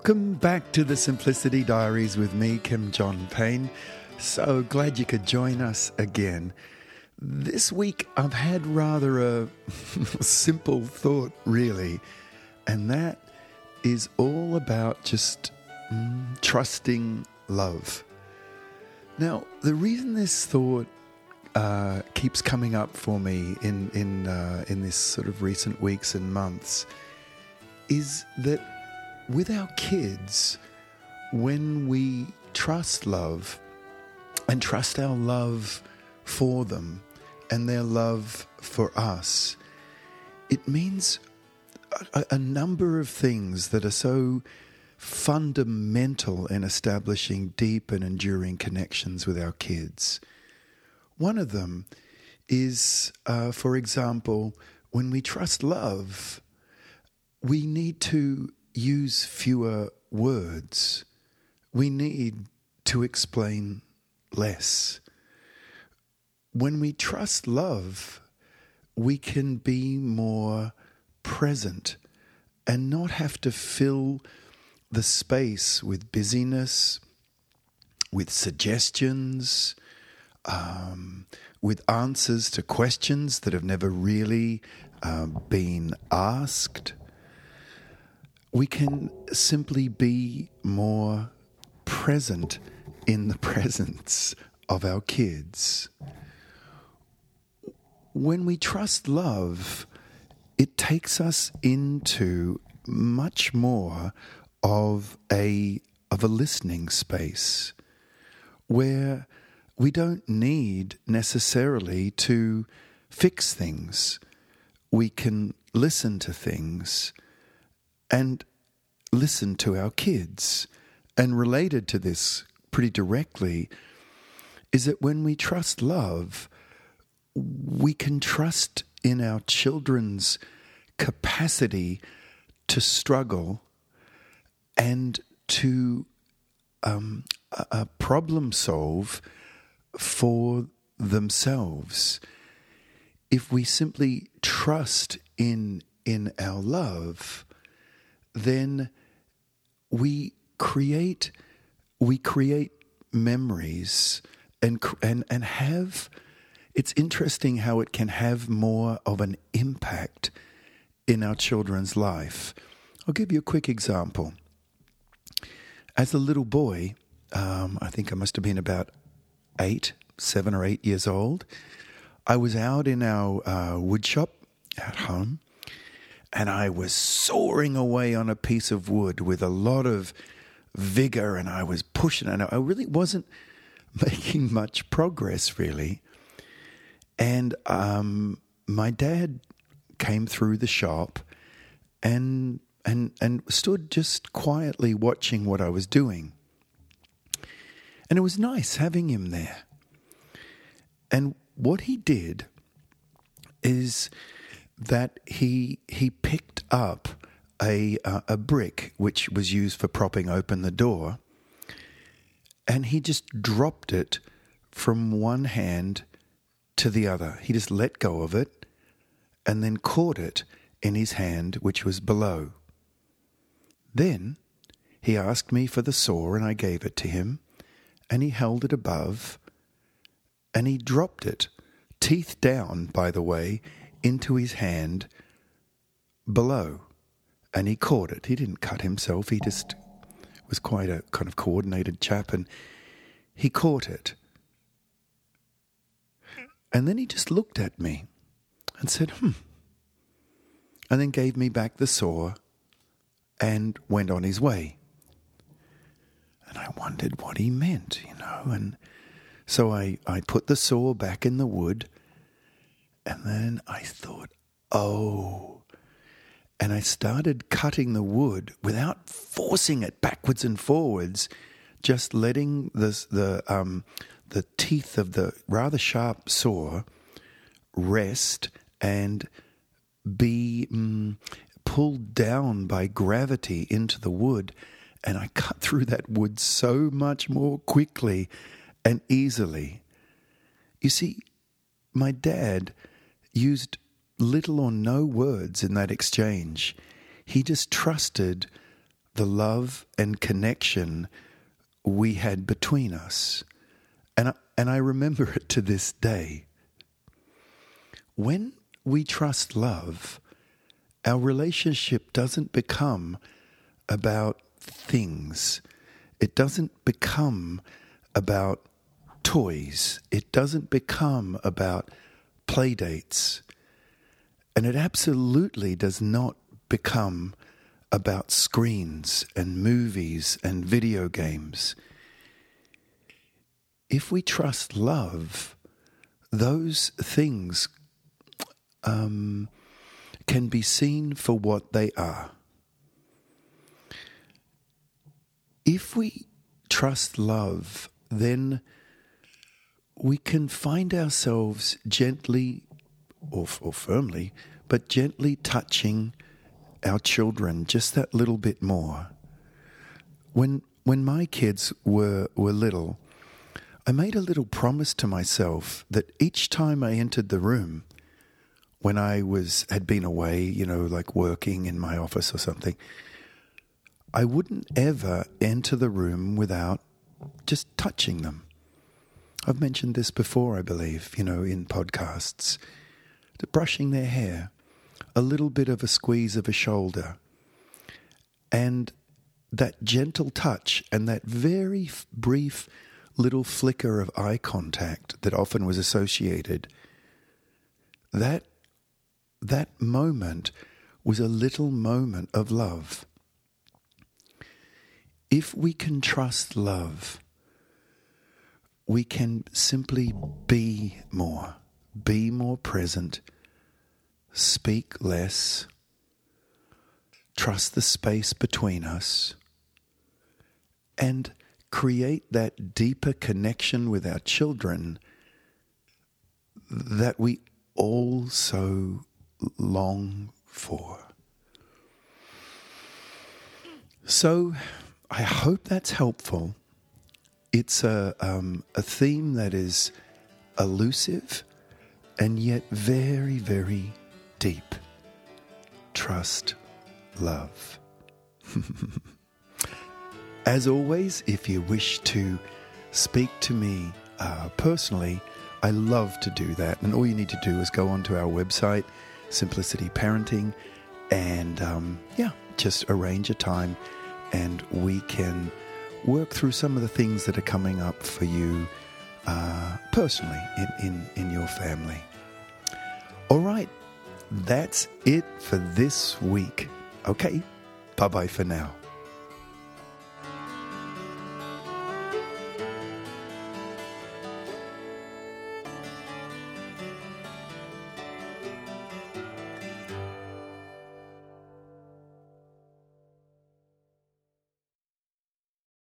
Welcome back to the Simplicity Diaries with me, Kim John Payne. So glad you could join us again. This week I've had rather a simple thought, really, and that is all about just mm, trusting love. Now, the reason this thought uh, keeps coming up for me in in uh, in this sort of recent weeks and months is that with our kids, when we trust love and trust our love for them and their love for us, it means a, a number of things that are so fundamental in establishing deep and enduring connections with our kids. One of them is, uh, for example, when we trust love, we need to use fewer words. We need to explain less. When we trust love, we can be more present and not have to fill the space with busyness, with suggestions, um, with answers to questions that have never really uh, been asked we can simply be more present in the presence of our kids. When we trust love, it takes us into much more of a of a listening space where we don't need necessarily to fix things. We can listen to things and listen to our kids. And related to this pretty directly is that when we trust love, we can trust in our children's capacity to struggle and to um, a, problem solve for themselves. If we simply trust in in our love, then we create we create memories and and and have it's interesting how it can have more of an impact in our children's life. I'll give you a quick example. As a little boy, um, I think I must have been about eight, seven or eight years old. I was out in our uh, wood shop at home, and I was sawing away on a piece of wood with a lot of vigor and I was pushing and I really wasn't making much progress really. And um, my dad came through the shop and and and stood just quietly watching what I was doing. And it was nice having him there. And what he did is that he he picked up a uh, a brick which was used for propping open the door, and he just dropped it from one hand to the other. He just let go of it, and then caught it in his hand, which was below. Then he asked me for the saw, and I gave it to him, and he held it above, and he dropped it, teeth down, by the way, into his hand below and he caught it. He didn't cut himself, he just was quite a kind of coordinated chap and he caught it. And then he just looked at me and said, hmm. And then gave me back the saw and went on his way. And I wondered what he meant, you know. And so I, I put the saw back in the wood and then I thought, oh. And I started cutting the wood without forcing it backwards and forwards, just letting the, the, um, the teeth of the rather sharp saw rest and be mm, pulled down by gravity into the wood. And I cut through that wood so much more quickly and easily. You see, my dad used little or no words in that exchange. He just trusted the love and connection we had between us. And I, and I remember it to this day. When we trust love, our relationship doesn't become about things. It doesn't become about toys. It doesn't become about play dates. And it absolutely does not become about screens and movies and video games. If we trust love, those things um, can be seen for what they are. If we trust love, then we can find ourselves gently or, or firmly, but gently touching our children just that little bit more. When when my kids were were little, I made a little promise to myself that each time I entered the room, when I was had been away, you know, like working in my office or something, I wouldn't ever enter the room without just touching them. I've mentioned this before, I believe, you know, in podcasts. Brushing their hair, a little bit of a squeeze of a shoulder, and that gentle touch and that very brief little flicker of eye contact that often was associated, that, that moment was a little moment of love. If we can trust love, we can simply be more, be more present, speak less, trust the space between us, and create that deeper connection with our children that we all so long for. So, I hope that's helpful. It's a, um, a theme that is elusive and yet very, very deep. Trust, love. As always, if you wish to speak to me uh, personally, I love to do that. And all you need to do is go onto our website, Simplicity Parenting, and um, yeah, just arrange a time and we can work through some of the things that are coming up for you uh, personally in, in, in your family. All right, that's it for this week. Okay, bye bye for now.